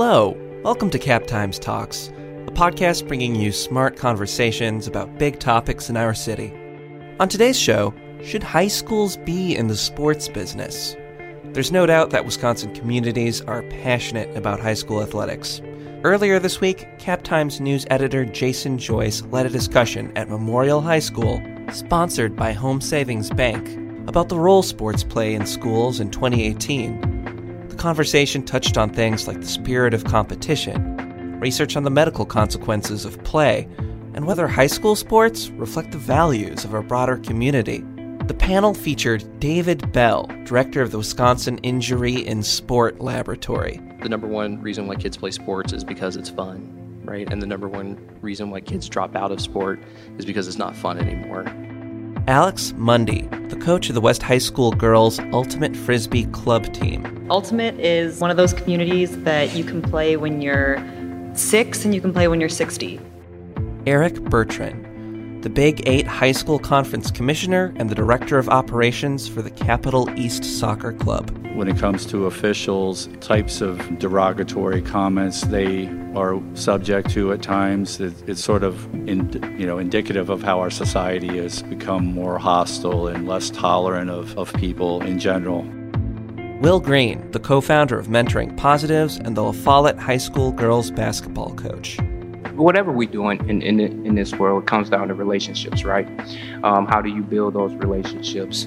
Hello, welcome to Cap Times Talks, a podcast bringing you smart conversations about big topics in our city. On today's show, should high schools be in the sports business? There's no doubt that Wisconsin communities are passionate about high school athletics. Earlier this week, Cap Times news editor Jason Joyce led a discussion at Memorial High School, sponsored by Home Savings Bank, about the role sports play in schools in 2018. Conversation touched on things like the spirit of competition, research on the medical consequences of play, and whether high school sports reflect the values of our broader community. The panel featured David Bell, director of the Wisconsin Injury in Sport Laboratory. The number one reason why kids play sports is because it's fun, right? And the number one reason why kids drop out of sport is because it's not fun anymore. Alex Mundy, the coach of the West High School girls' Ultimate Frisbee Club team. Ultimate is one of those communities that you can play when you're six and you can play when you're 60. Eric Bertrand, the Big Eight High School Conference Commissioner and the Director of Operations for the Capital East Soccer Club. When it comes to officials, types of derogatory comments they are subject to at times, it, it's sort of in, you know indicative of how our society has become more hostile and less tolerant of, of people in general. Will Green, the co founder of Mentoring Positives and the La Follette High School girls basketball coach whatever we do in, in, in, in this world it comes down to relationships, right? Um, how do you build those relationships?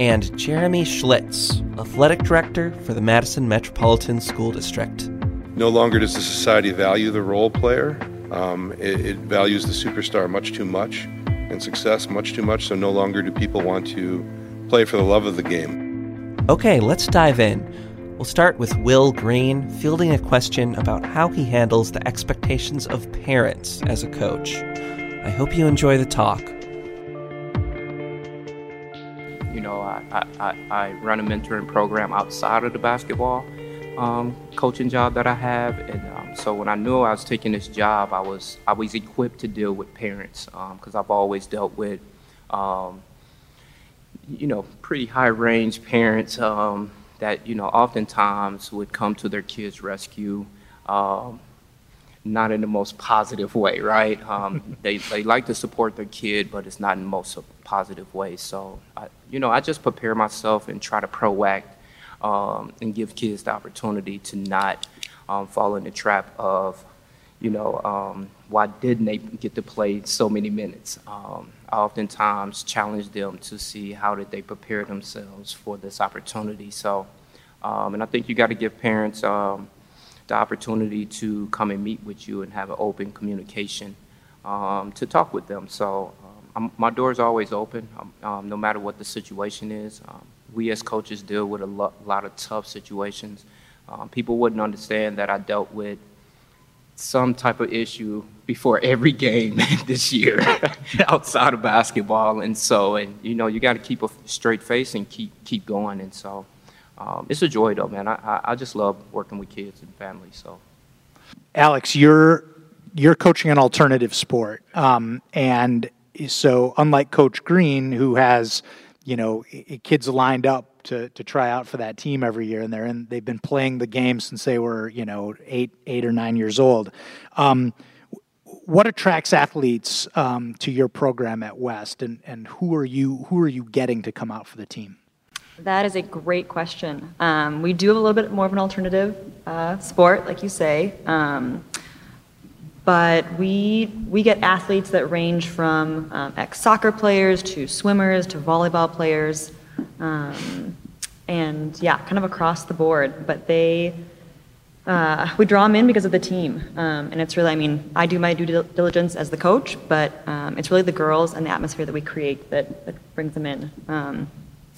And Jeremy Schlitz, athletic director for the Madison Metropolitan School District. No longer does the society value the role player. Um, it, it values the superstar much too much and success much too much, so no longer do people want to play for the love of the game. Okay, let's dive in. We'll start with Will Green fielding a question about how he handles the expectations of parents as a coach. I hope you enjoy the talk. You know, I, I, I run a mentoring program outside of the basketball um, coaching job that I have, and um, so when I knew I was taking this job, I was I was equipped to deal with parents because um, I've always dealt with, um, you know, pretty high range parents um, that you know oftentimes would come to their kids' rescue, um, not in the most positive way, right? Um, they they like to support their kid, but it's not in the most positive way. So, I, you know, I just prepare myself and try to proact um, and give kids the opportunity to not um, fall in the trap of, you know, um, why didn't they get to play so many minutes? Um, I oftentimes challenge them to see how did they prepare themselves for this opportunity. So, um, and I think you got to give parents um, the opportunity to come and meet with you and have an open communication um, to talk with them. So um, my door is always open, no matter what the situation is. we as coaches deal with a lo- lot of tough situations. people wouldn't understand that I dealt with some type of issue before every game this year outside of basketball. And so and you know you got to keep a straight face and keep keep going. And so um, it's a joy though man. I, I just love working with kids and families so. Alex you're you're coaching an alternative sport um, and so unlike coach green who has you know kids lined up to, to try out for that team every year, and they're in, they've been playing the game since they were you know eight eight or nine years old. Um, what attracts athletes um, to your program at West, and, and who are you who are you getting to come out for the team? That is a great question. Um, we do have a little bit more of an alternative uh, sport, like you say, um, but we we get athletes that range from um, ex soccer players to swimmers to volleyball players. Um, and yeah, kind of across the board. But they, uh, we draw them in because of the team. Um, and it's really, I mean, I do my due diligence as the coach, but um, it's really the girls and the atmosphere that we create that, that brings them in. Um,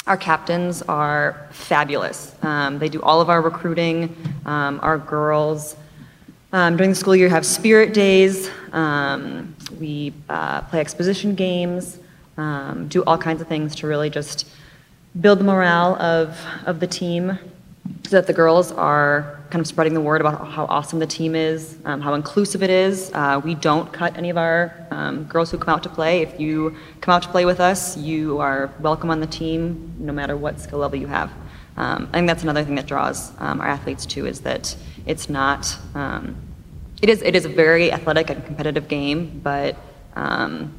our captains are fabulous. Um, they do all of our recruiting. Um, our girls, um, during the school year, have spirit days. we uh, play exposition games, do all kinds of things to really just build the morale of, of the team so that the girls are kind of spreading the word about how awesome the team is, um, how inclusive it is. Uh, we don't cut any of our um, girls who come out to play. If you come out to play with us, you are welcome on the team no matter what skill level you have. um, I think that's another thing that draws um, our athletes too is that it's not. Um, it is it is a very athletic and competitive game, but um,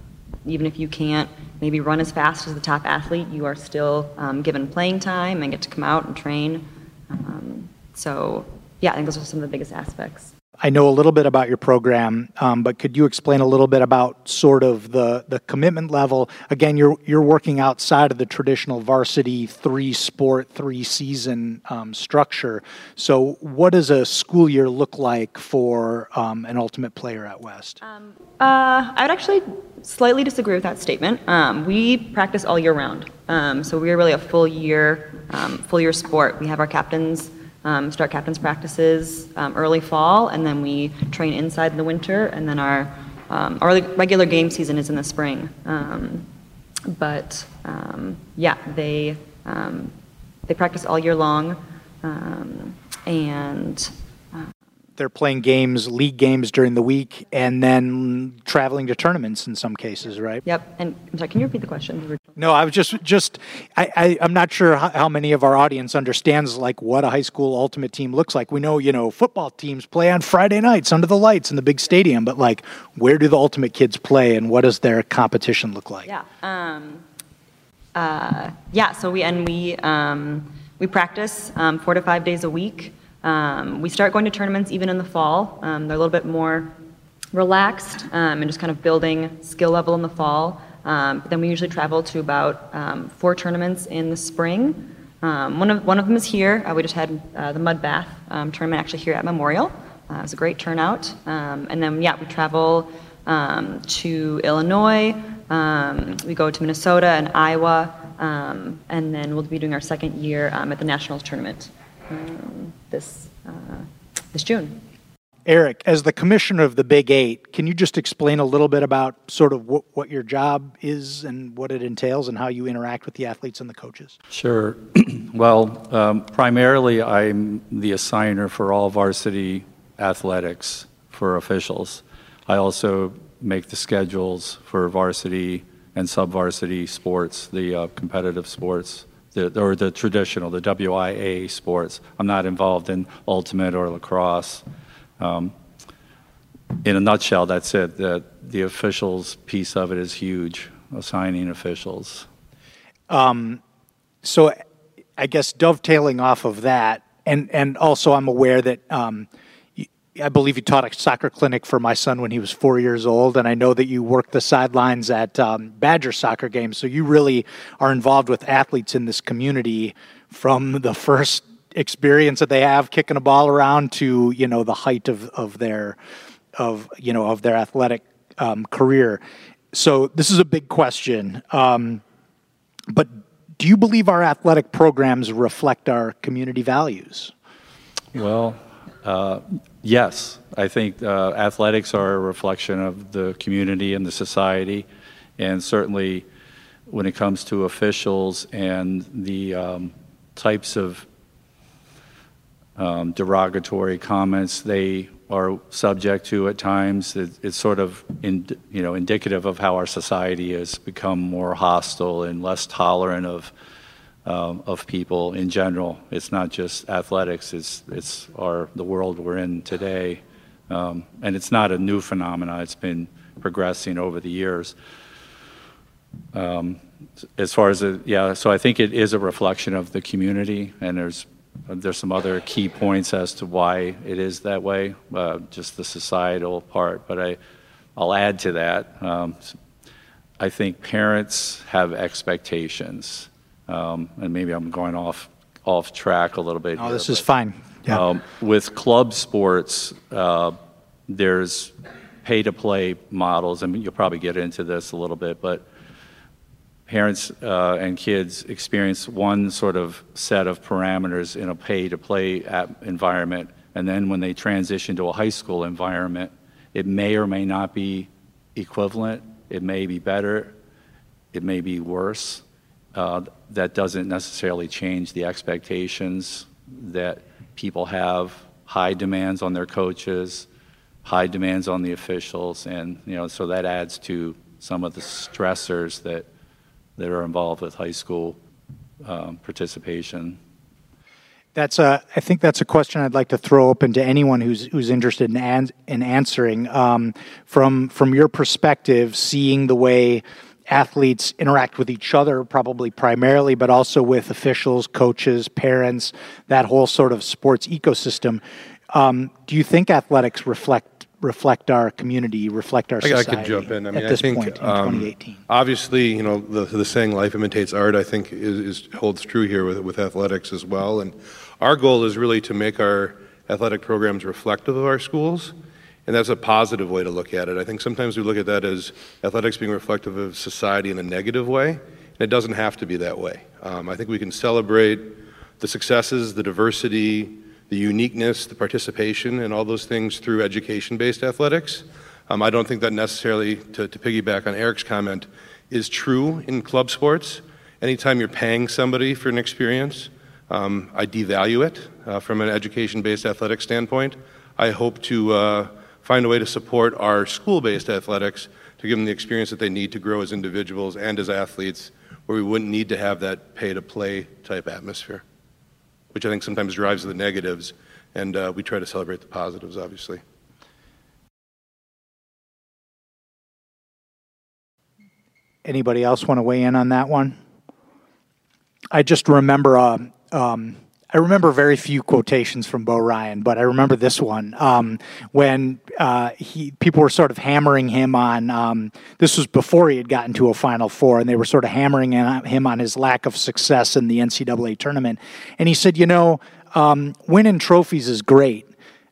even if you can't maybe run as fast as the top athlete, you are still um, given playing time and get to come out and train. Um, so yeah, I think those are some of the biggest aspects. I know a little bit about your program, um, but could you explain a little bit about sort of the, the commitment level? Again, you're you're working outside of the traditional varsity three sport, three season um, structure. So, what does a school year look like for um, an ultimate player at West? Um, uh, I would actually slightly disagree with that statement. Um, we practice all year round, um, so we are really a full year full year sport. We have our captains um, start captain's practices um, early fall, and then we train inside in the winter, and then our um, our regular game season is in the spring. Um, but um, yeah, they um, they practice all year long, and they're playing games, league games during the week, and then traveling to tournaments in some cases, right? Yep. And I'm sorry, can you repeat the question? No, I was just just I, I am not sure how, how, many of our audience understands like what a high school ultimate team looks like. We know you know football teams play on Friday nights under the lights in the big stadium, but like where do the ultimate kids play, and what does their competition look like? Yeah. Um, uh, yeah. So we and we um, we practice um, four to five days a week. Um, we start going to tournaments even in the fall. Um, they're a little bit more relaxed um, and just kind of building skill level in the fall. Um, but then we usually travel to about um, four tournaments in the spring. Um, one, of, one of them is here. Uh, we just had uh, the mud bath tournament actually here at Memorial. Uh, it was a great turnout. and then, yeah, we travel to Illinois. we go to Minnesota and Iowa. and then we'll be doing our second year at the Nationals tournament um, this, uh, this June. Eric, as the commissioner of the Big Eight, can you just explain a little bit about sort of what, what your job is and what it entails and how you interact with the athletes and the coaches? Sure. well, um, primarily, I'm the assigner for all varsity athletics for officials. I also make the schedules for varsity and sub varsity sports, the uh, competitive sports the, or the traditional, the WIAA sports. I'm not involved in ultimate or lacrosse. Um, in a nutshell, that's it. The, the officials piece of it is huge, assigning officials. Um, so I guess dovetailing off of that, and, and also I'm aware that um, I believe you taught a soccer clinic for my son when he was four years old, and I know that you work the sidelines at um, Badger soccer games. So you really are involved with athletes in this community from the first experience that they have kicking a ball around to you know the height of, of their of you know of their athletic um, career. So this is a big question, um, but do you believe our athletic programs reflect our community values? Well, uh, yes, I think uh, athletics are a reflection of the community and the society, and certainly when it comes to officials and the um, types of um, derogatory comments they are subject to at times, it, it's sort of in, you know indicative of how our society has become more hostile and less tolerant of um, of people in general. It's not just athletics. It's it's our the world we're in today, um, and it's not a new phenomenon. It's been progressing over the years. Um, as far as it, yeah, so I think it is a reflection of the community, and there's there's some other key points as to why it is that way, uh, just the societal part. But I, I'll add to that. Um, I think parents have expectations um, and maybe I'm going off off track a little bit. Oh, here, this is fine. Yeah. Um, with club sports, uh, there's pay to play models. I mean, you'll probably get into this a little bit, but parents uh, and kids experience one sort of set of parameters in a pay to play environment, and then when they transition to a high school environment, it may or may not be equivalent. It may be better. It may be worse. Uh, that doesn't necessarily change the expectations that people have, high demands on their coaches, high demands on the officials, and you know, so that adds to some of the stressors that that are involved with high school um, participation. That's a. I think that's a question I'd like to throw open to anyone who's who's interested in an, in answering. Um, from from your perspective, seeing the way athletes interact with each other, probably primarily, but also with officials, coaches, parents, that whole sort of sports ecosystem. Um, do you think athletics reflect reflect our community, reflect our society? I could jump in. I mean, at this I think, point in um, 2018. Obviously, you know, the, the saying "life imitates art" I think is, is holds true here with with athletics as well. And our goal is really to make our athletic programs reflective of our schools. And that's a positive way to look at it. I think sometimes we look at that as athletics being reflective of society in a negative way, and it doesn't have to be that way. Um, I think we can celebrate the successes, the diversity, the uniqueness, the participation, and all those things through education based athletics. Um, I don't think that necessarily, to, to, piggyback on Eric's comment, is true in club sports. Anytime you're paying somebody for an experience, um, I devalue it uh, from an education based athletic standpoint. I hope to uh, find a way to support our school based athletics to give them the experience that they need to grow as individuals and as athletes, where we wouldn't need to have that pay to play type atmosphere which I think sometimes drives the negatives, and uh, we try to celebrate the positives, obviously. Anybody else want to weigh in on that one? I just remember uh, um, I remember very few quotations from Bo Ryan, but I remember this one um, when uh, he people were sort of hammering him on. Um, this was before he had gotten to a Final Four, and they were sort of hammering him on his lack of success in the NCAA tournament. And he said, "You know, um, winning trophies is great,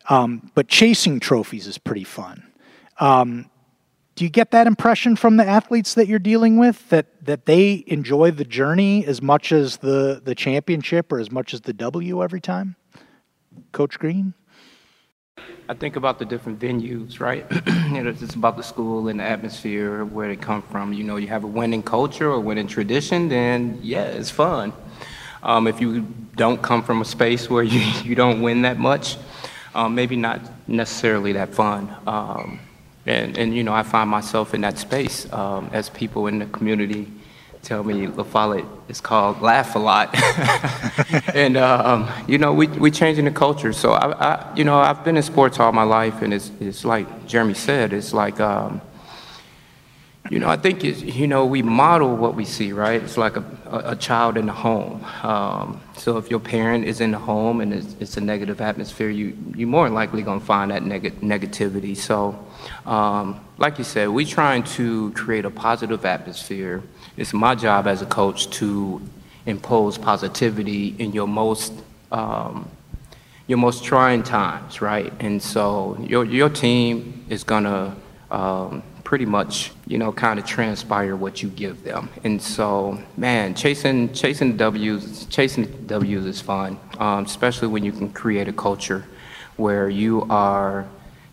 um, but chasing trophies is pretty fun." Do you get that impression from the athletes that you're dealing with that that they enjoy the journey as much as the the championship or as much as the W every time? Coach Green? I think about the different venues, right? you know, it's about the school and the atmosphere, where they come from. You know, you have a winning culture or winning tradition, then yeah, it's fun. Um, if you don't come from a space where you, you don't win that much, um, maybe not necessarily that fun. Um, and, and you know, I find myself in that space um, as people in the community tell me La Follette is called Laugh a Lot. and, um, you know, we, we're changing the culture. So, I, I, you know, I've been in sports all my life, and it's, it's like Jeremy said, it's like, um, you know, I think, you know, we model what we see, right? It's like a, a, a child in the home. Um, so if your parent is in the home and it's, it's a negative atmosphere, you, you're more likely going to find that neg- negativity. So, um, like you said, we're trying to create a positive atmosphere. It's my job as a coach to impose positivity in your most um, your most trying times, right? And so your your team is gonna um, pretty much, you know, kind of transpire what you give them. And so, man, chasing chasing W's, chasing W's is fun, um, especially when you can create a culture where you are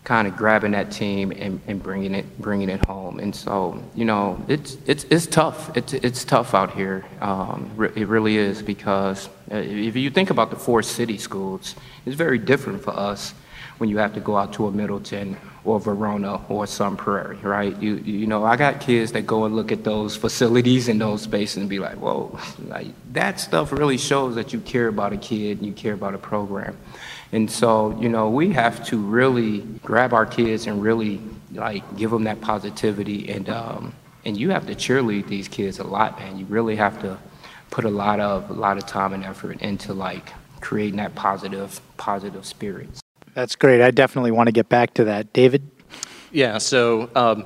kind of grabbing that team and, and bringing it bringing it home. And so, you know, it's it's it's tough. It's it's tough out here. Um, it really is because uh, if you think about the four city schools, it's very different for us when you have to go out to a Middleton or Verona or Sun Prairie, right? You you know, I got kids that go and look at those facilities and those spaces and be like, whoa, like that stuff really shows that you care about a kid and you care about a program. And so, you know, we have to really grab our kids and really like give them that positivity. And um, and you have to cheerlead these kids a lot, man. You really have to put a lot of a lot of time and effort into like creating that positive positive spirits. That's great. I definitely want to get back to that, David. Yeah. So, um,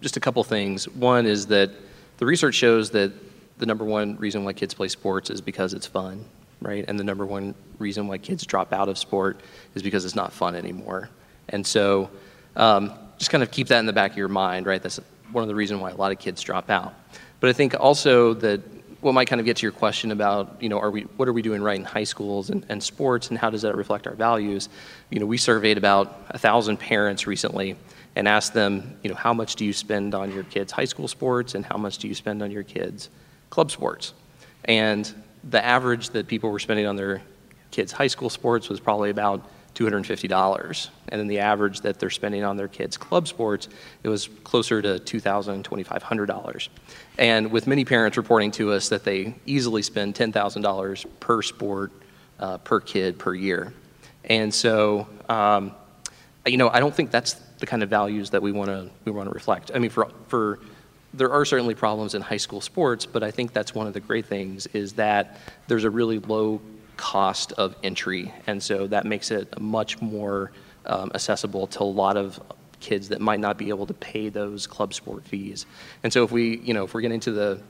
just a couple things. One is that the research shows that the number one reason why kids play sports is because it's fun right? And the number one reason why kids drop out of sport is because it's not fun anymore. And so um, just kind of keep that in the back of your mind, right? That's one of the reasons why a lot of kids drop out. But I think also that what might kind of get to your question about, you know, are we, what are we doing right in high schools and, and sports and how does that reflect our values? You know, we surveyed about a thousand parents recently and asked them, you know, how much do you spend on your kids' high school sports and how much do you spend on your kids' club sports? And the average that people were spending on their kids' high school sports was probably about $250. And then the average that they're spending on their kids' club sports, it was closer to $2,000, $2,500. And with many parents reporting to us that they easily spend $10,000 per sport uh, per kid per year. And so, um, you know, I don't think that's the kind of values that we want to we want to reflect. I mean, for for there are certainly problems in high school sports, but I think that's one of the great things is that there's a really low cost of entry, and so that makes it much more um, accessible to a lot of kids that might not be able to pay those club sport fees. And so if we, you know, if we're getting to the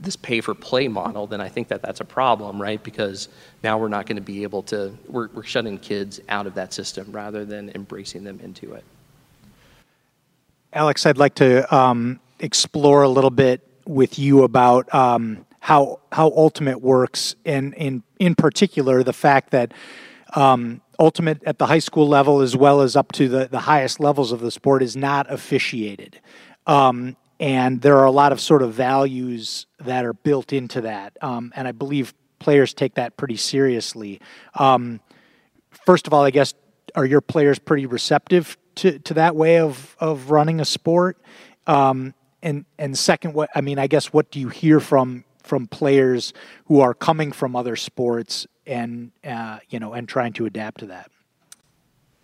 this pay for play model, then I think that that's a problem, right? Because now we're not going to be able to, we're, we're shutting kids out of that system rather than embracing them into it. Alex, I'd like to um, explore a little bit with you about um, how how Ultimate works, and in in particular the fact that um, Ultimate at the high school level, as well as up to the the highest levels of the sport, is not officiated. Um, and there are a lot of sort of values that are built into that, um, and I believe players take that pretty seriously. Um, first of all, I guess are your players pretty receptive to, to that way of, of running a sport? Um, and and second, what I mean, I guess what do you hear from from players who are coming from other sports and uh, you know and trying to adapt to that?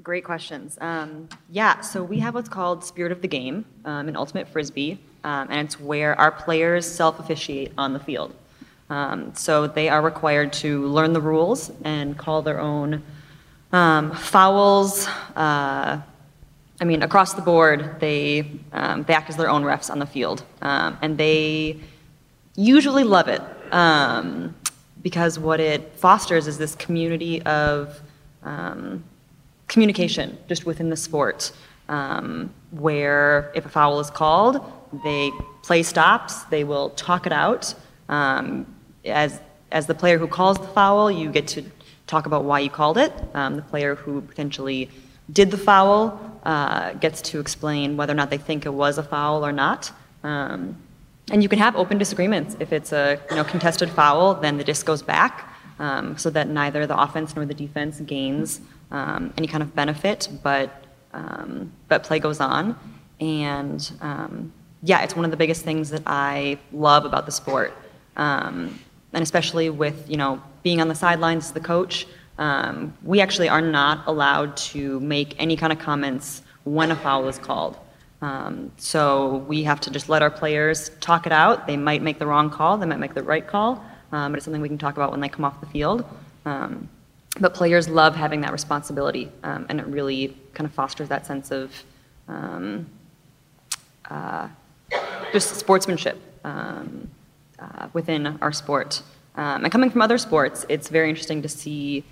Great questions. Um, yeah, so we have what's called Spirit of the Game um, in Ultimate Frisbee, um, and it's where our players self officiate on the field. Um, so they are required to learn the rules and call their own um, fouls. Uh, I mean, across the board, they, um, they act as their own refs on the field, and they usually love it because what it fosters is this community of um, communication just within the sport, um, where if a foul is called, they play stops, they will talk it out. Um, as, as the player who calls the foul, you get to talk about why you called it. Um, the player who potentially did the foul uh, gets to explain whether or not they think it was a foul or not. Um, and you can have open disagreements. If it's a you know, contested foul, then the disc goes back um, so that neither the offense nor the defense gains um, any kind of benefit, but um, but play goes on. And um, yeah, it's one of the biggest things that I love about the sport, um, and especially with you know being on the sidelines as the coach. Um, we actually are not allowed to make any kind of comments when a foul is called. Um, so we have to just let our players talk it out. They might make the wrong call, they might make the right call, um, but it's something we can talk about when they come off the field. Um, but players love having that responsibility, um, and it really kind of fosters that sense of um, uh, just sportsmanship um, uh, within our sport. And coming from other sports, it's very interesting to see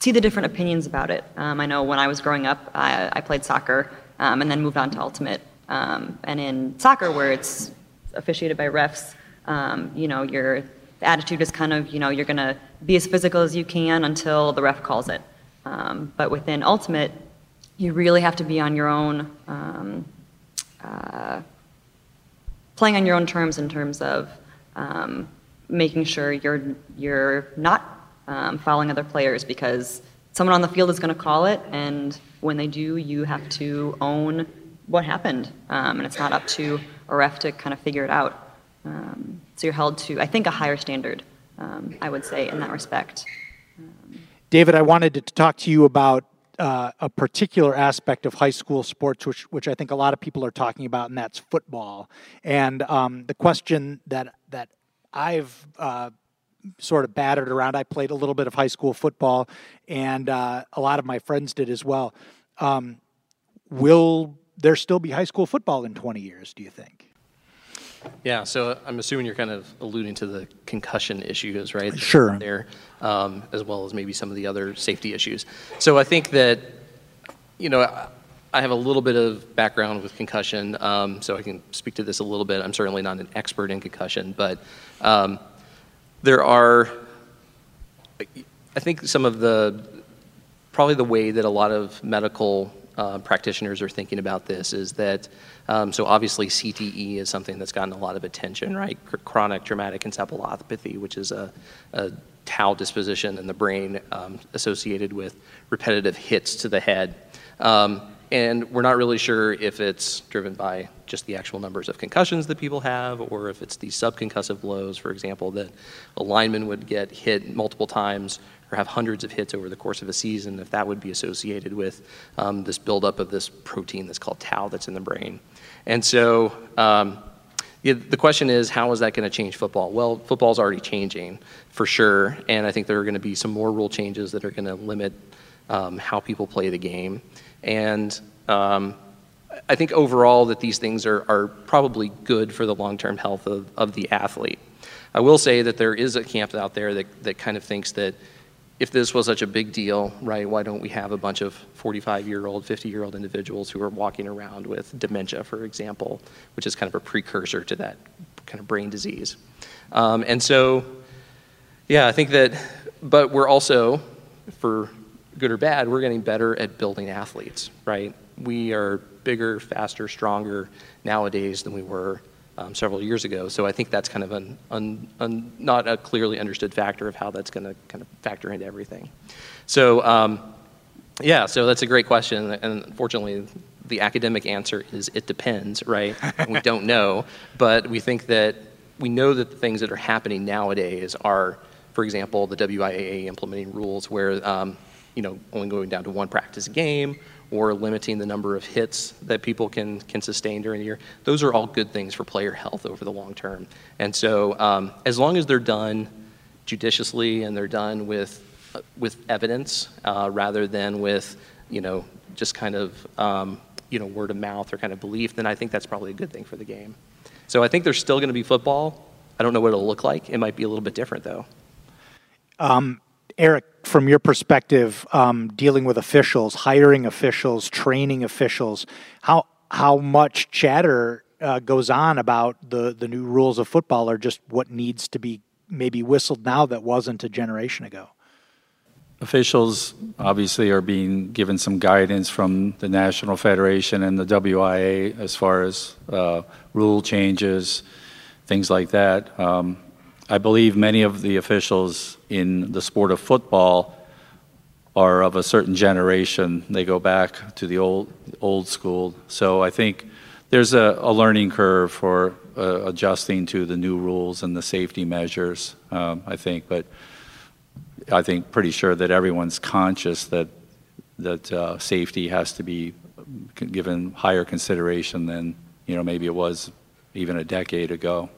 see the different opinions about it. I know when I was growing up, I, I played soccer and then moved on to ultimate. and in soccer, where it's officiated by refs, you know, you're attitude is kind of, you know, you're going to be as physical as you can until the ref calls it. Um, but within Ultimate, you really have to be on your own, um, uh, playing on your own terms in terms of um, making sure you're, you're not um, fouling other players because someone on the field is going to call it, and when they do, you have to own what happened. Um, and it's not up to a ref to kind of figure it out. Um, so you're held to, I think, a higher standard, um, I would say, in that respect. David, I wanted to talk to you about uh, a particular aspect of high school sports, which which I think a lot of people are talking about, and that's football. And um, the question that that I've uh, sort of battered around, I played a little bit of high school football, and uh, a lot of my friends did as well. Um, will there still be high school football in 20 years? Do you think? Yeah, so I'm assuming you're kind of alluding to the concussion issues, right? Sure. There, um, as well as maybe some of the other safety issues. So I think that, you know, I have a little bit of background with concussion, um, so I can speak to this a little bit. I'm certainly not an expert in concussion, but um, there are, I think, some of the, probably the way that a lot of medical uh, practitioners are thinking about this is that um, so obviously CTE is something that's gotten a lot of attention, right? Chronic traumatic encephalopathy, which is a, a tau deposition in the brain um, associated with repetitive hits to the head. Um, and we're not really sure if it's driven by just the actual numbers of concussions that people have, or if it's these subconcussive blows, for example, that a lineman would get hit multiple times or have hundreds of hits over the course of a season, if that would be associated with um, this buildup of this protein that's called tau that's in the brain. And so um, the question is, how is that going to change football? Well, football's already changing for sure, and I think there are going to be some more rule changes that are going to limit um, how people play the game. And um, I think overall that these things are, are probably good for the long-term health of, of the athlete. I will say that there is a camp out there that, that kind of thinks that if this was such a big deal, right, why don't we have a bunch of 45 year old, 50 year old individuals who are walking around with dementia, for example, which is kind of a precursor to that kind of brain disease. Um, and so, yeah, I think that, but we're also, for good or bad, we're getting better at building athletes, right? We are bigger, faster, stronger nowadays than we were um, several years ago. So I think that's kind of an, un, un, not a clearly understood factor of how that's going to kind of factor into everything. So um, yeah, so that's a great question, and unfortunately, the academic answer is it depends, right? we don't know, but we think that we know that the things that are happening nowadays are, for example, the WIAA implementing rules where um, you know only going down to one practice game or limiting the number of hits that people can, can sustain during the year. Those are all good things for player health over the long term. And so, um, as long as they're done judiciously and they're done with, uh, with evidence uh, rather than with, you know, just kind of, um, you know, word of mouth or kind of belief, then I think that's probably a good thing for the game. So I think there's still going to be football. I don't know what it'll look like. It might be a little bit different, though. Um, Eric, from your perspective, um, dealing with officials, hiring officials, training officials, how how much chatter uh, goes on about the the new rules of football, or just what needs to be maybe whistled now that wasn't a generation ago? Officials obviously are being given some guidance from the National Federation and the WIAA as far as uh, rule changes, things like that. Um, I believe many of the officials in the sport of football are of a certain generation. They go back to the old old school. So I think there's a, a learning curve for uh, adjusting to the new rules and the safety measures. Um, I think, but I think pretty sure that everyone's conscious that that uh, safety has to be given higher consideration than you know maybe it was even a decade ago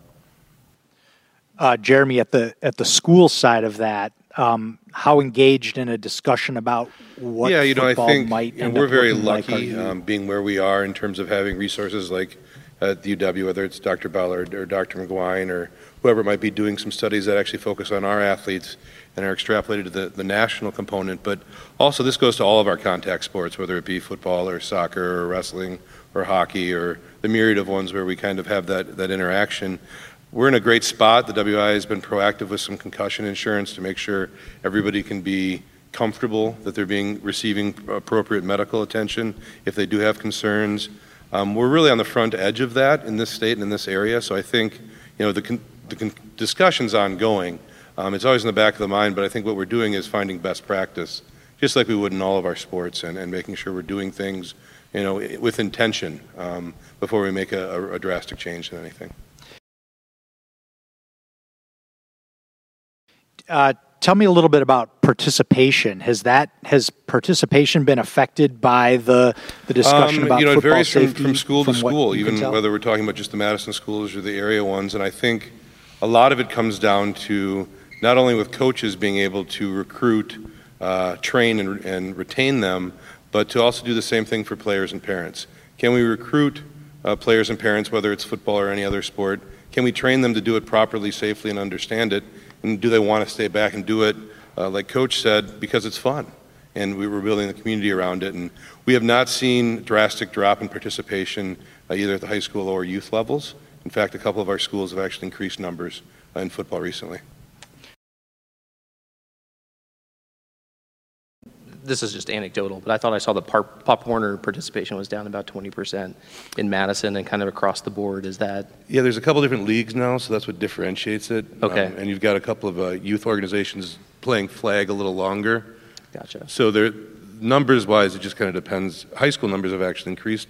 uh, Jeremy, at the at the school side of that, um, how engaged in a discussion about what yeah, you know, I think might you know, we're very lucky like um, being where we are in terms of having resources like at the UW, whether it's Dr. Ballard or Dr. McGuine or whoever might be doing some studies that actually focus on our athletes and are extrapolated to the, the national component. But also, this goes to all of our contact sports, whether it be football or soccer or wrestling or hockey or the myriad of ones where we kind of have that, that interaction we're in a great spot. The WI has been proactive with some concussion insurance to make sure everybody can be comfortable that they're being receiving appropriate medical attention if they do have concerns. Um, we're really on the front edge of that in this state and in this area. So I think you know the, con- the con- discussion's ongoing. Um, it's always in the back of the mind, but I think what we're doing is finding best practice, just like we would in all of our sports, and, and making sure we're doing things you know with intention um, before we make a, a drastic change in anything. Uh, tell me a little bit about participation. Has that has participation been affected by the the discussion um, about you know, it varies from, from, school to school, even whether we're talking about just the Madison schools or the area ones. And I think a lot of it comes down to not only with coaches being able to recruit, uh, train, and, and, retain them, but to also do the same thing for players and parents. Can we recruit uh, players and parents, whether it's football or any other sport? Can we train them to do it properly, safely, and understand it? And do they want to stay back and do it, uh, like Coach said, because it's fun? And we were building the community around it. And we have not seen drastic drop in participation uh, either at the high school or youth levels. In fact, a couple of our schools have actually increased numbers uh, in football recently. This is just anecdotal, but I thought I saw the Pop Warner participation was down about 20% in Madison and kind of across the board. Is that? Yeah, there's a couple different leagues now, so that's what differentiates it. Okay. Um, and you've got a couple of uh, youth organizations playing flag a little longer. Gotcha. So there, numbers wise, it just kind of depends. High school numbers have actually increased,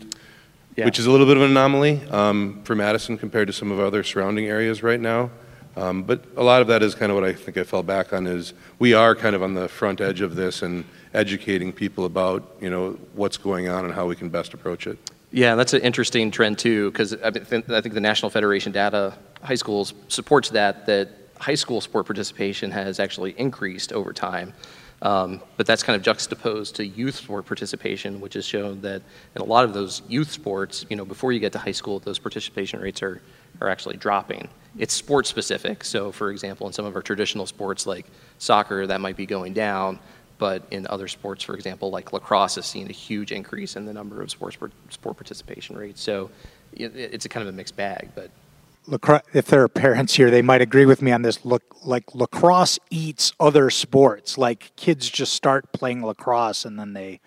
Yeah. which is a little bit of an anomaly um, for Madison compared to some of other surrounding areas right now. Um, but a lot of that is kind of what I think I fell back on is we are kind of on the front edge of this and educating people about you know what's going on and how we can best approach it. Yeah, that's an interesting trend too, because I, think the National Federation data, high schools supports that that high school sport participation has actually increased over time. Um, but that's kind of juxtaposed to youth sport participation, which has shown that in a lot of those youth sports, you know, before you get to high school, those participation rates are, are actually dropping. It's sport specific. So, for example, in some of our traditional sports like soccer, that might be going down. But in other sports, for example, like lacrosse, has seen a huge increase in the number of sports sport participation rates. So, it's a kind of a mixed bag. But lacrosse, if there are parents here, they might agree with me on this. Look, like lacrosse eats other sports. Like kids just start playing lacrosse and then they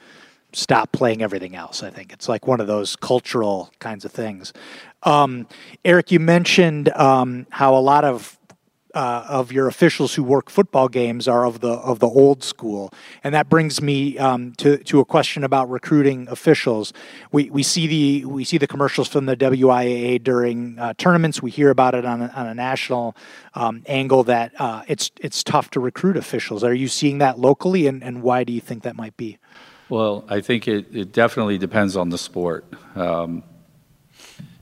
stop playing everything else. I think it's like one of those cultural kinds of things. Um, Eric, you mentioned um, how a lot of uh, of your officials who work football games are of the of the old school, and that brings me um, to to a question about recruiting officials. We we see the we see the commercials from the WIAA during uh, tournaments. We hear about it on a, on a national um, angle that uh, it's it's tough to recruit officials. Are you seeing that locally, and, and why do you think that might be? Well, I think it, it definitely depends on the sport. Um,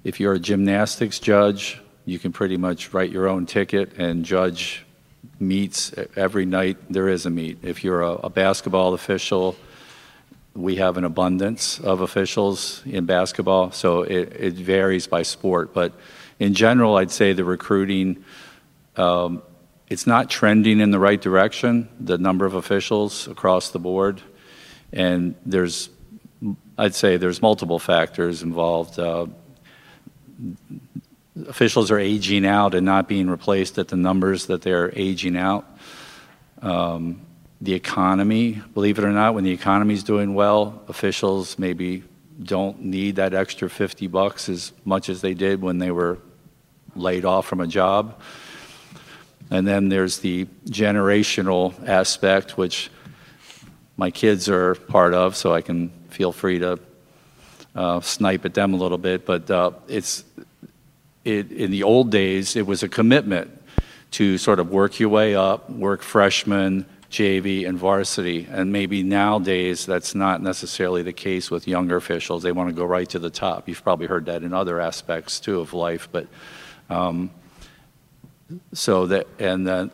if you're a gymnastics judge you can pretty much write your own ticket and judge meets every night there is a meet. If you're a, a, basketball official, we have an abundance of officials in basketball, so it, it varies by sport. But in general, I'd say the recruiting, um, it's not trending in the right direction, the number of officials across the board. And there's, I'd say there's multiple factors involved. Uh, officials are aging out and not being replaced at the numbers that they're aging out. Um, the economy, believe it or not, when the economy is doing well, officials maybe don't need that extra 50 bucks as much as they did when they were laid off from a job. And then there's the generational aspect, which my kids are part of, so I can feel free to uh, snipe at them a little bit. But uh, it's it, in the old days, it was a commitment to sort of work your way up, work freshman, JV, and varsity. And maybe nowadays that's not necessarily the case with younger officials. They want to go right to the top. You've probably heard that in other aspects too of life. But um, so that, and then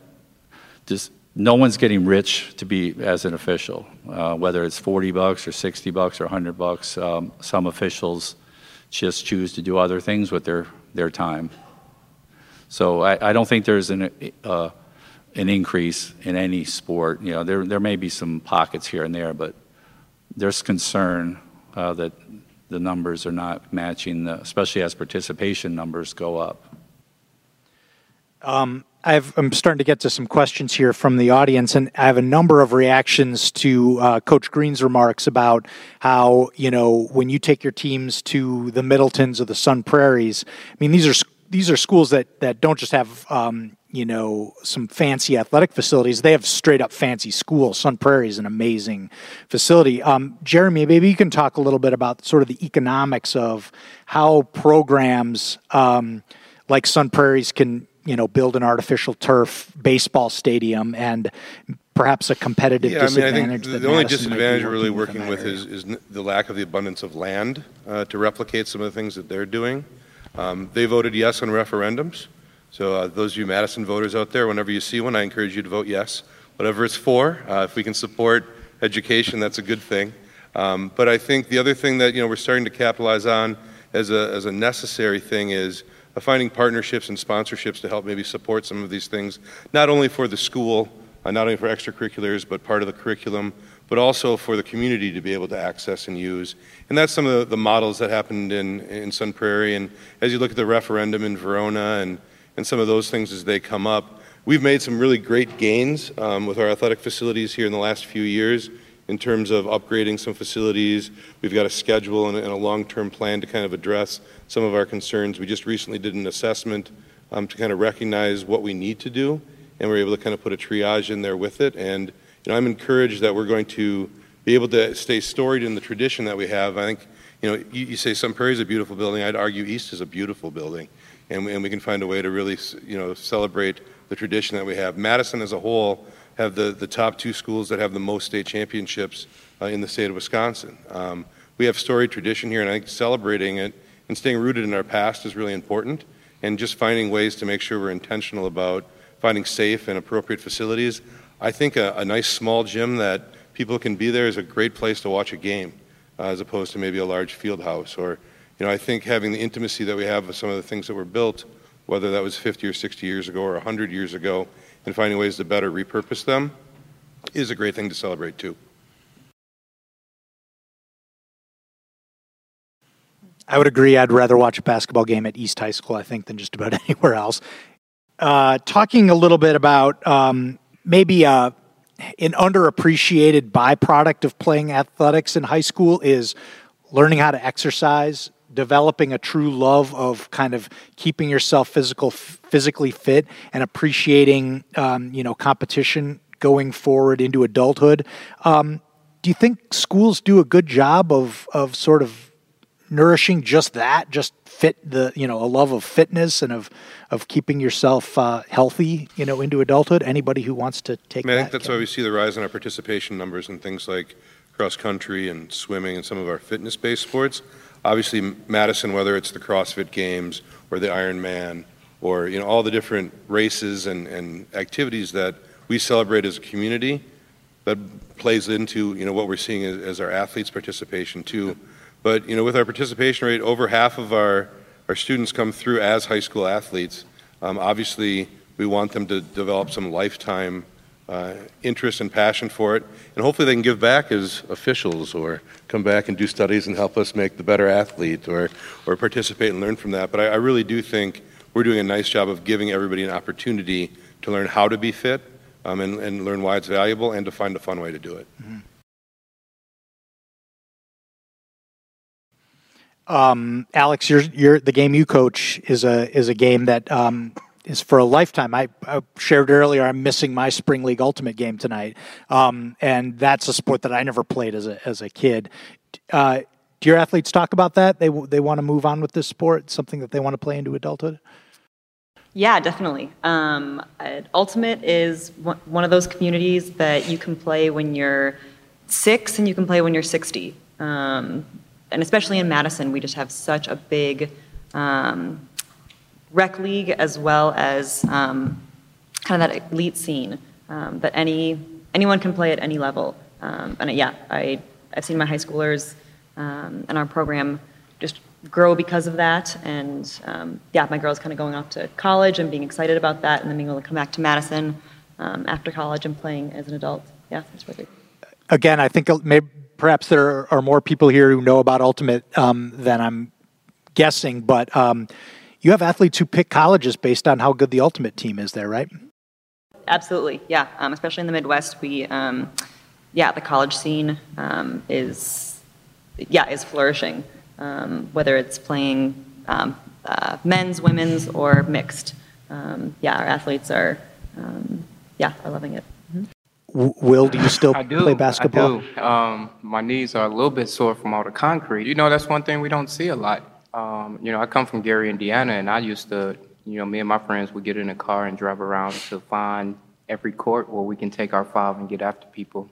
just no one's getting rich to be as an official, uh, whether it's 40 bucks or 60 bucks or 100 bucks. Um, some officials just choose to do other things with their their time. So I, I don't think there's an, uh, an increase in any sport. You know, there, there may be some pockets here and there, but there's concern uh, that the numbers are not matching, the, especially as participation numbers go up. Um, i am starting to get to some questions here from the audience, and I have a number of reactions to uh, Coach Green's remarks about how you know when you take your teams to the Middletons or the Sun Prairies. I mean, these are these are schools that that don't just have um, you know some fancy athletic facilities; they have straight up fancy schools. Sun Prairie is an amazing facility. Um, Jeremy, maybe you can talk a little bit about sort of the economics of how programs um, like Sun Prairies can you know, build an artificial turf baseball stadium and perhaps a competitive yeah, disadvantage. I mean, I think the, the only disadvantage we're really working with, with is, is the lack of the abundance of land uh, to replicate some of the things that they're doing. Um, they voted yes on referendums. So uh, those of you Madison voters out there, whenever you see one, I encourage you to vote yes. Whatever it's for, uh, if we can support education, that's a good thing. Um, but I think the other thing that you know we're starting to capitalize on as a, as a necessary thing is finding partnerships and sponsorships to help maybe support some of these things, not only for the school, uh, not only for extracurriculars, but part of the curriculum, but also for the community to be able to access and use. And that's some of the, the models that happened in, in Sun Prairie. And as you look at the referendum in Verona and, and some of those things as they come up, we've made some really great gains um, with our athletic facilities here in the last few years in terms of upgrading some facilities. We've got a schedule and a, a long-term plan to kind of address some of our concerns. We just recently did an assessment um, to kind of recognize what we need to do, and we're able to kind of put a triage in there with it. And you know, I'm encouraged that we're going to be able to stay storied in the tradition that we have. I think, you know, you, you say Sun Prairie is a beautiful building. I'd argue East is a beautiful building, and we, and we can find a way to really, you know, celebrate the tradition that we have. Madison as a whole have the, the top two schools that have the most state championships uh, in the state of Wisconsin. Um, we have storied tradition here, and I think celebrating it and staying rooted in our past is really important. And just finding ways to make sure we're intentional about finding safe and appropriate facilities. I think a, a nice small gym that people can be there is a great place to watch a game, uh, as opposed to maybe a large field house. Or, you know, I think having the intimacy that we have with some of the things that were built, whether that was 50 or 60 years ago or 100 years ago, and finding ways to better repurpose them, is a great thing to celebrate too. I would agree. I'd rather watch a basketball game at East High School, I think, than just about anywhere else. Uh, talking a little bit about um, maybe uh, an underappreciated byproduct of playing athletics in high school is learning how to exercise, developing a true love of kind of keeping yourself physical, physically fit, and appreciating um, you know competition going forward into adulthood. Um, do you think schools do a good job of of sort of nourishing just that, just fit the you know a love of fitness and of of keeping yourself uh, healthy, you know, into adulthood. Anybody who wants to take. I, mean, I think that's why we see the rise in our participation numbers and things like cross country and swimming and some of our fitness based sports. Obviously, Madison, whether it's the CrossFit Games or the Ironman or you know all the different races and, and activities that we celebrate as a community, that plays into you know what we're seeing as, as our athletes' participation too. But you know, with our participation rate, over half of our, our students come through as high school athletes. Um, obviously, we want them to develop some lifetime uh, interest and passion for it, and hopefully they can give back as officials or come back and do studies and help us make the better athlete or, or participate and learn from that. But I, I really do think we're doing a nice job of giving everybody an opportunity to learn how to be fit um, and, and learn why it's valuable and to find a fun way to do it. Mm-hmm. Um, Alex, you're, you're, the game you coach is a is a game that um, is for a lifetime. I, I, shared earlier I'm missing my spring league ultimate game tonight, um, and that's a sport that I never played as a as a kid. Uh, do your athletes talk about that? They they want to move on with this sport, something that they want to play into adulthood. Yeah, definitely. Um, ultimate is one of those communities that you can play when you're six and you can play when you're 60. Um, and especially in Madison, we just have such a big um, rec league as well as um, kind of that elite scene um, that any anyone can play at any level. Um, and yeah, I I've seen my high schoolers um, and our program just grow because of that. And um, yeah, my girl's kind of going off to college and being excited about that, and then being able to come back to Madison after college and playing as an adult. Yeah, that's really. Again, I think maybe perhaps there are more people here who know about Ultimate um, than I'm guessing, but um, you have athletes who pick colleges based on how good the Ultimate team is there, right? Absolutely, yeah. Um, especially in the Midwest, we, um, yeah, the college scene um, is, yeah, is flourishing. Um, whether it's playing uh, men's, women's, or mixed, yeah, our athletes are, yeah, are loving it. Will, do you still I do, play basketball? I do. Um, my knees are a little bit sore from all the concrete. You know, that's one thing we don't see a lot. Um, you know, I come from Gary, Indiana, and I used to, you know, me and my friends would get in a car and drive around to find every court where we can take our five and get after people.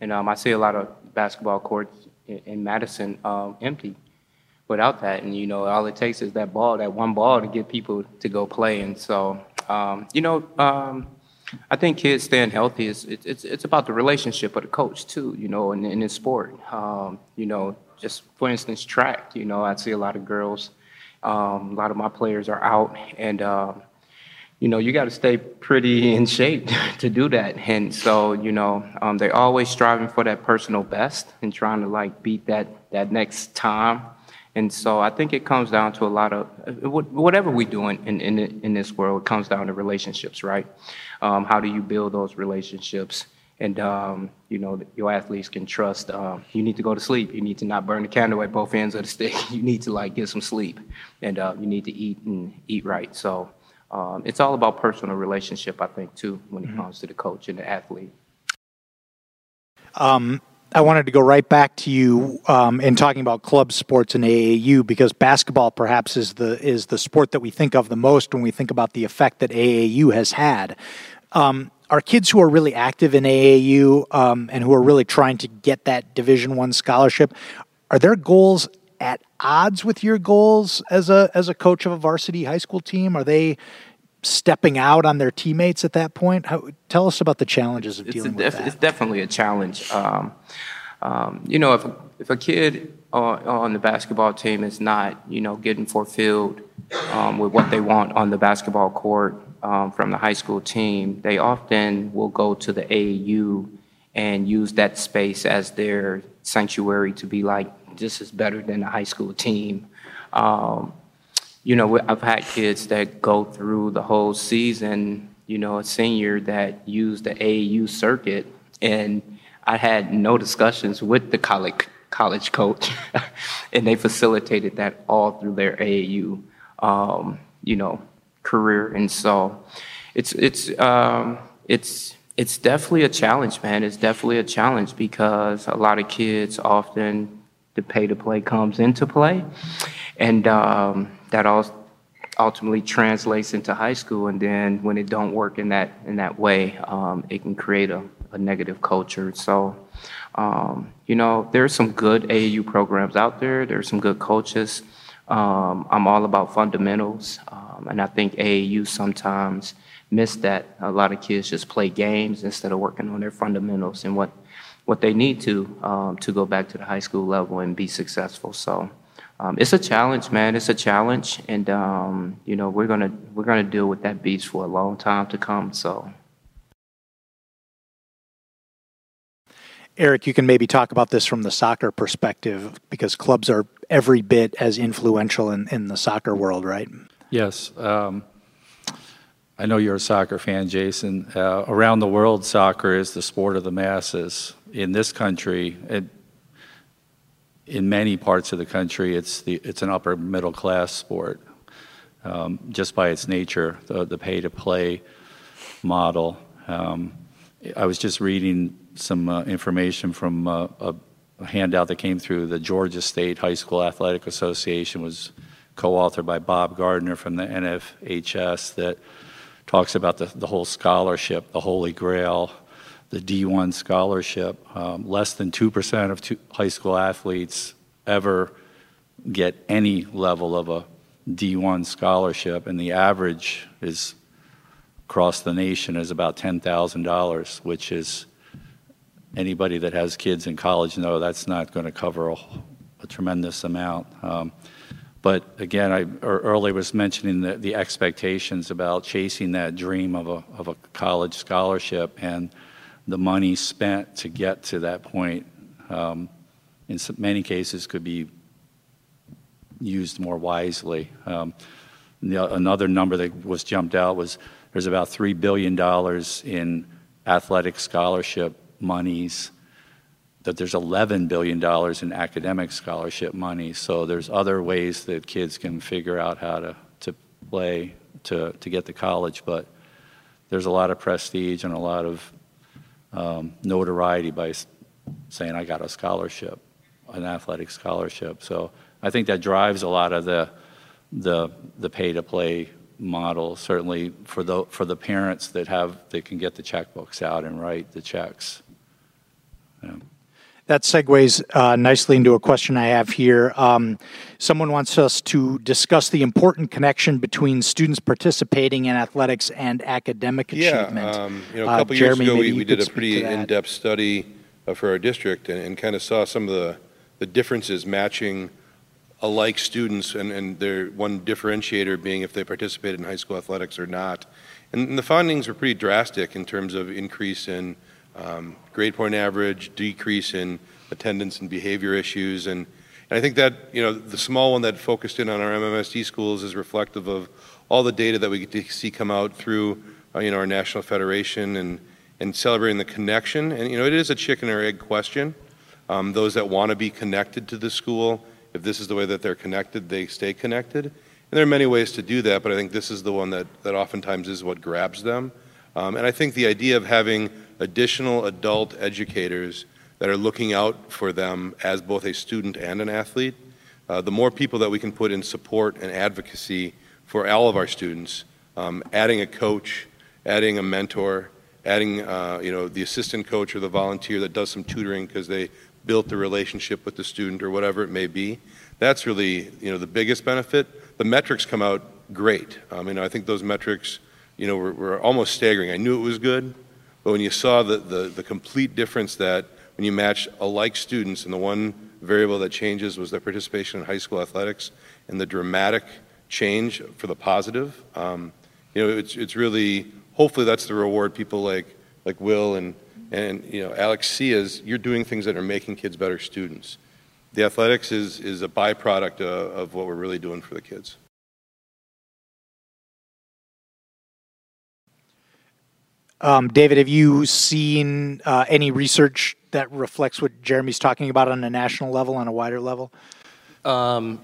And um, I see a lot of basketball courts in, in Madison um, empty without that. And, you know, all it takes is that ball, that one ball to get people to go play. And so, um, you know, um, I think kids staying healthy is it's it's, it's about the relationship of the coach too, you know, in, in this sport. Um, you know, just for instance, track. You know, I see a lot of girls. Um, a lot of my players are out, and um, you know, you got to stay pretty in shape to do that. And so, you know, um, they're always striving for that personal best and trying to like beat that that next time. And so I think it comes down to a lot of whatever we do in, in, in this world, it comes down to relationships, right? Um, how do you build those relationships? And, um, you know, your athletes can trust. Um, you need to go to sleep. You need to not burn the candle at both ends of the stick. You need to, like, get some sleep. And uh, you need to eat and eat right. So um, it's all about personal relationship, I think, too, when it mm-hmm. comes to the coach and the athlete. Um, I wanted to go right back to you um, in talking about club sports and AAU because basketball perhaps is the is the sport that we think of the most when we think about the effect that AAU has had. Um, are kids who are really active in AAU um, and who are really trying to get that Division One scholarship, are their goals at odds with your goals as a as a coach of a varsity high school team? Are they stepping out on their teammates at that point? How, tell us about the challenges of it's dealing def- with that. It's definitely a challenge. Um, um, you know, if if a kid on, on, the basketball team is not, you know, getting fulfilled um, with what they want on the basketball court um, from the high school team, they often will go to the AAU and use that space as their sanctuary to be like, this is better than the high school team. Um, you know, I've had kids that go through the whole season, you know, a senior that used the AAU circuit, and I had no discussions with the college college coach, and they facilitated that all through their AAU, um, you know, career. And so, it's it's um, it's it's definitely a challenge, man. It's definitely a challenge because a lot of kids often the pay to play comes into play, and um, that also ultimately translates into high school. And then when it don't work in that in that way, um, it can create a, a negative culture. So. Um, you know, there's some good AAU programs out there. There's some good coaches. Um, I'm all about fundamentals, um, and I think AAU sometimes miss that. A lot of kids just play games instead of working on their fundamentals and what what they need to um, to go back to the high school level and be successful. So um, it's a challenge, man. It's a challenge, and um, you know we're gonna we're gonna deal with that beast for a long time to come. So. Eric, you can maybe talk about this from the soccer perspective because clubs are every bit as influential in, in the soccer world, right? Yes. Um, I know you're a soccer fan, Jason. Uh, around the world, soccer is the sport of the masses. In this country, it, in many parts of the country, it's, the, it's an upper middle class sport. Um, just by its nature, the, the pay to play model. Um, I was just reading some uh, information from uh, a, a, handout that came through the Georgia State High School Athletic Association was co-authored by Bob Gardner from the NFHS that talks about the, the whole scholarship, the holy grail, the D1 scholarship. Um, less than 2% of two high school athletes ever get any level of a D1 scholarship, and the average is across the nation is about $10,000, which is anybody that has kids in college know that's not going to cover a, a tremendous amount. Um, but again, I earlier was mentioning the, the expectations about chasing that dream of a, of a college scholarship and the money spent to get to that point. Um, in many cases, could be used more wisely. Um, the, another number that was jumped out was there's about $3 billion in athletic scholarship monies that there's $11 billion in academic scholarship money. So there's other ways that kids can figure out how to, to play to, to get to college. But there's a lot of prestige and a lot of um, notoriety by saying, I got a scholarship, an athletic scholarship. So I think that drives a lot of the, the, the pay to play model, certainly for the, for the parents that have, that can get the checkbooks out and write the checks. That segues uh, nicely into a question I have here. Um, someone wants us to discuss the important connection between students participating in athletics and academic achievement. Yeah, um, you know, a uh, couple uh, years Jeremy, ago we, we did a pretty in-depth study uh, for our district and, and kind of saw some of the, the differences matching alike students and, and their one differentiator being if they participated in high school athletics or not. And, and the findings were pretty drastic in terms of increase in um, grade point average, decrease in attendance and behavior issues. And, and I think that, you know, the small one that focused in on our MMSD schools is reflective of all the data that we get to see come out through, uh, you know, our national federation and, and celebrating the connection. And, you know, it is a chicken or egg question. Um, those that want to be connected to the school, if this is the way that they're connected, they stay connected. And there are many ways to do that, but I think this is the one that, that oftentimes is what grabs them. Um, and I think the idea of having additional adult educators that are looking out for them as both a student and an athlete, uh, the more people that we can put in support and advocacy for all of our students, um, adding a coach, adding a mentor, adding uh, you know the assistant coach or the volunteer that does some tutoring because they built the relationship with the student or whatever it may be. That's really you know the biggest benefit. The metrics come out great. Um, you know I think those metrics you know were, were almost staggering. I knew it was good, but when you saw the, the, the complete difference that when you match alike students and the one variable that changes was their participation in high school athletics and the dramatic change for the positive, um, you know it's, it's really hopefully that's the reward people like, like Will and, and you know, Alex see as you're doing things that are making kids better students. The athletics is, is a byproduct of, of what we're really doing for the kids. Um, David, have you seen uh, any research that reflects what Jeremy's talking about on a national level, on a wider level? Um,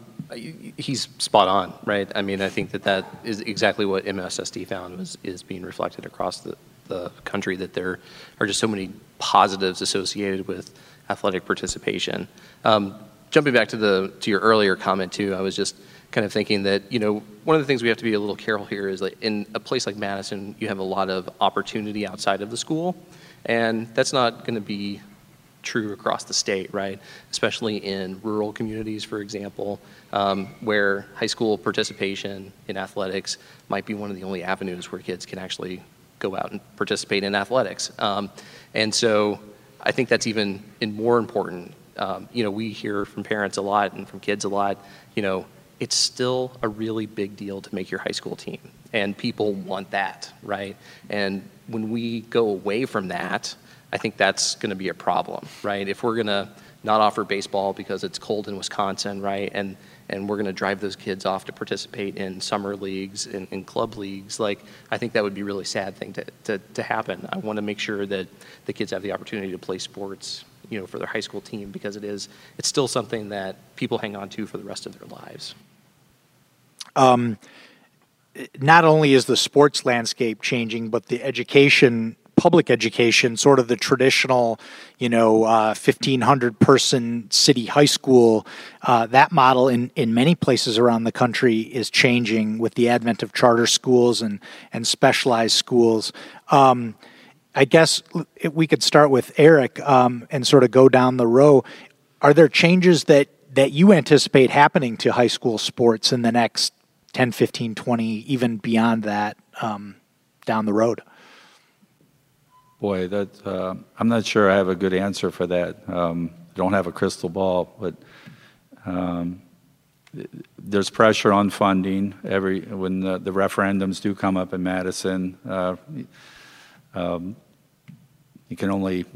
he's spot on, right? I mean, I think that that is exactly what MMSD found was is being reflected across the, the country. That there are just so many positives associated with athletic participation. Um, jumping back to the to your earlier comment too, I was just kind of thinking that you know one of the things we have to be a little careful here is that in a place like Madison, you have a lot of opportunity outside of the school, and that's not going to be true across the state, right? Especially in rural communities, for example, um, where high school participation in athletics might be one of the only avenues where kids can actually go out and participate in athletics. Um, and so I think that's even more important. Um, you know, we hear from parents a lot and from kids a lot, you know, it's still a really big deal to make your high school team. And people want that, right? And when we go away from that, I think that's going to be a problem, right? If we're going to not offer baseball because it's cold in Wisconsin, right? And and we're going to drive those kids off to participate in summer leagues and in club leagues. Like, I think that would be a really sad thing to, to, to happen. I want to make sure that the kids have the opportunity to play sports, you know, for their high school team because it is, it's still something that people hang on to for the rest of their lives. Um, not only is the sports landscape changing, but the education public education, sort of the traditional, you know, uh, 1,500 person city high school, uh, that model in, in many places around the country is changing with the advent of charter schools and, and specialized schools. Um, I guess we could start with Eric um, and sort of go down the row. Are there changes that, that you anticipate happening to high school sports in the next 10, 15, 20, even beyond that um, down the road? Boy, that uh, I'm not sure I have a good answer for that. Um, I don't have a crystal ball, but um, there's pressure on funding. Every when the, the, referendums do come up in Madison, uh, um, you can only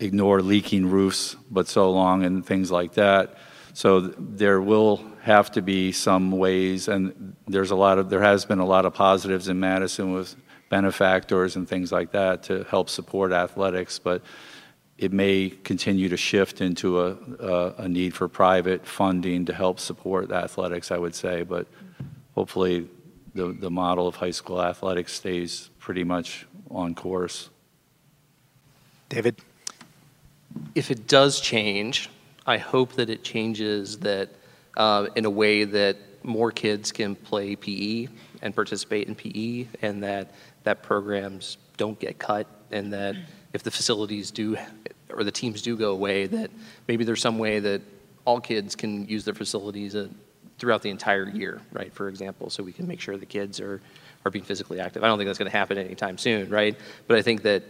ignore leaking roofs, but so long and things like that. So there will have to be some ways, and there's a lot of there has been a lot of positives in Madison with benefactors and things like that to help support athletics, but it may continue to shift into a, a, a, need for private funding to help support athletics, I would say. But hopefully, the, the model of high school athletics stays pretty much on course. David? If it does change, I hope that it changes that uh, in a way that more kids can play PE and participate in PE, and that that programs don't get cut, and that if the facilities do or the teams do go away, that maybe there's some way that all kids can use their facilities uh, throughout the entire year, right? For example, so we can make sure the kids are are being physically active. I don't think that's going to happen anytime soon, right? But I think that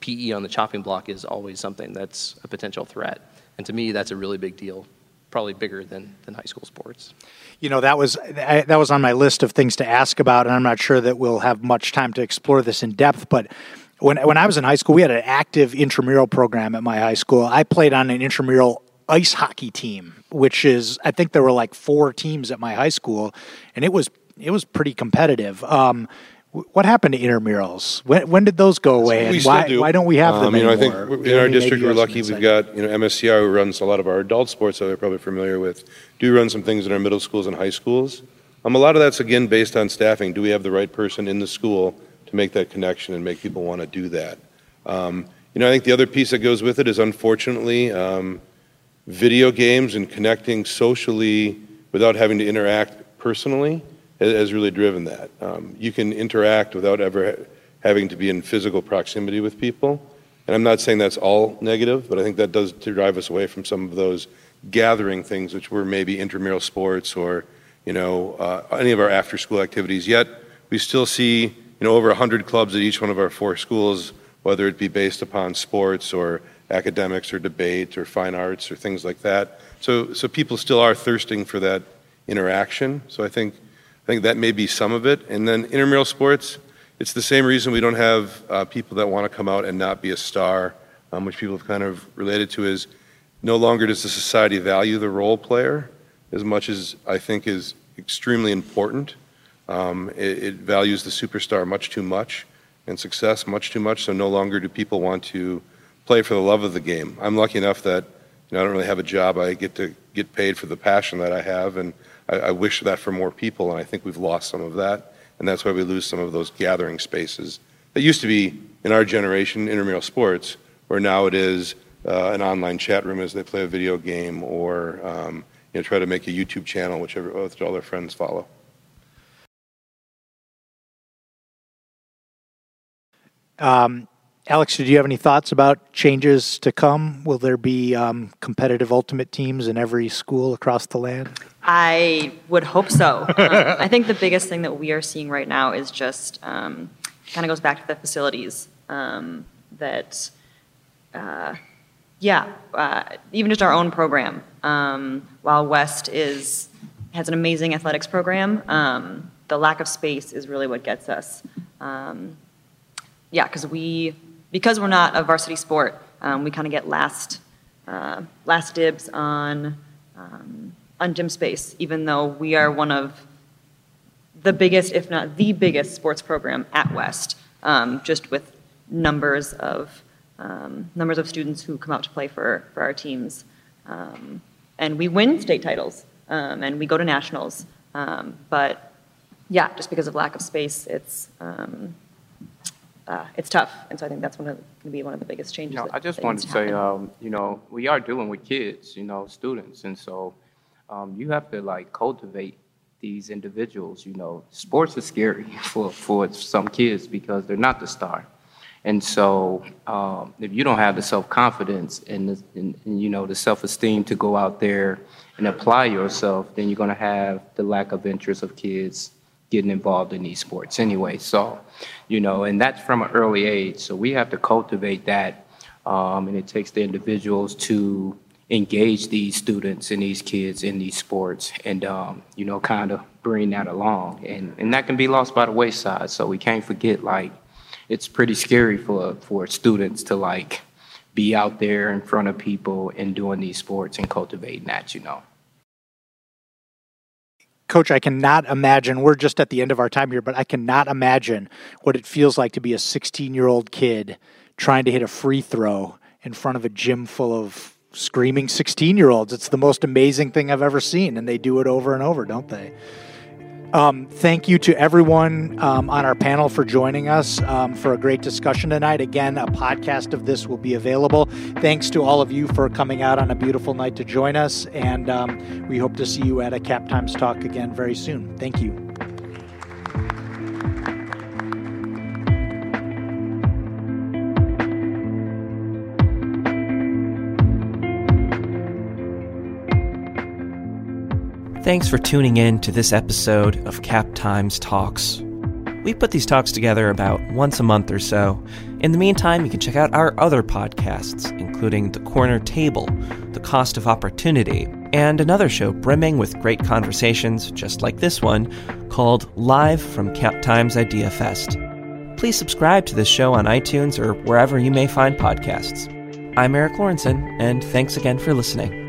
PE on the chopping block is always something that's a potential threat, and to me, that's a really big deal probably bigger than, than high school sports. You know, that was that was on my list of things to ask about, and I'm not sure that we'll have much time to explore this in depth. But when when I was in high school, we had an active intramural program at my high school. I played on an intramural ice hockey team, which is I think there were like four teams at my high school, and it was it was pretty competitive. Um, what happened to intramurals? When, when did those go away? And why, do. why don't we have them um, you know, anymore? I think in our district we're lucky. We've got you know MSCR who runs a lot of our adult sports that they're probably familiar with. Do run some things in our middle schools and high schools. Um, a lot of that's again based on staffing. Do we have the right person in the school to make that connection and make people want to do that? Um, You know, I think the other piece that goes with it is unfortunately um, video games and connecting socially without having to interact personally has really driven that. Um, you can interact without ever having to be in physical proximity with people. And I'm not saying that's all negative, but I think that does drive us away from some of those gathering things, which were maybe intramural sports or, you know, uh, any of our after-school activities. Yet we still see, you know, over 100 clubs at each one of our four schools, whether it be based upon sports or academics or debate or fine arts or things like that. So, so people still are thirsting for that interaction. So I think, I think that may be some of it. And then intramural sports, it's the same reason we don't have uh, people that want to come out and not be a star, um, which people have kind of related to is no longer does the society value the role player as much as I think is extremely important. Um, it, it, values the superstar much too much and success much too much, so no longer do people want to play for the love of the game. I'm lucky enough that you know, I don't really have a job. I get to get paid for the passion that I have, and I, I wish that for more people, and I think we've lost some of that and that's why we lose some of those gathering spaces that used to be in our generation intramural sports, where now it is uh, an online chat room as they play a video game or um, you know, try to make a YouTube channel, whichever which all their friends follow. Um, Alex, do you have any thoughts about changes to come? Will there be um, competitive ultimate teams in every school across the land? I would hope so. um, I think the biggest thing that we are seeing right now is just um, kind of goes back to the facilities. Um, that, uh, yeah, uh, even just our own program. Um, while West is has an amazing athletics program, um, the lack of space is really what gets us. Yeah, because we because we're not a varsity sport, we kind of get last uh, last dibs on. Um, on gym space, even though we are one of the biggest, if not the biggest, sports program at West, um, just with numbers of um, numbers of students who come out to play for, for our teams. Um, and we win state titles, um, and we go to nationals. Um, but yeah, just because of lack of space, it's um, uh, it's tough. And so I think that's going to be one of the biggest changes. You know, I just wanted to say, you know, we are dealing with kids, you know, students, and so um, you have to like cultivate these individuals. You know, sports is scary for, for some kids because they're not the star. And so, um, if you don't have the self confidence and, and, and, you know the self esteem to go out there and apply yourself, then you're going to have the lack of interest of kids getting involved in these sports anyway. So, you know, and that's from an early age. So we have to cultivate that, um, and it takes the individuals to engage these students and these kids in these sports and um, you know kind of bring that along. And and that can be lost by the wayside. So we can't forget like it's pretty scary for for students to like be out there in front of people and doing these sports and cultivating that you know Coach, I cannot imagine. We're just at the end of our time here, but I cannot imagine what it feels like to be a 16 year old kid trying to hit a free throw in front of a gym full of screaming 16 year olds. It's the most amazing thing I've ever seen, and they do it over and over, don't they? Um, thank you to everyone um, on our panel for joining us um, for a great discussion tonight. Again, a podcast of this will be available. Thanks to all of you for coming out on a beautiful night to join us, and um, we hope to see you at a Cap Times Talk again very soon. Thank you. Thanks for tuning in to this episode of Cap Times Talks. We put these talks together about once a month or so. In the meantime, you can check out our other podcasts, including The Corner Table, The Cost of Opportunity, and another show brimming with great conversations just like this one called Live from Cap Times Idea Fest. Please subscribe to this show on iTunes or wherever you may find podcasts. I'm Erik Lorenzsonn, and thanks again for listening.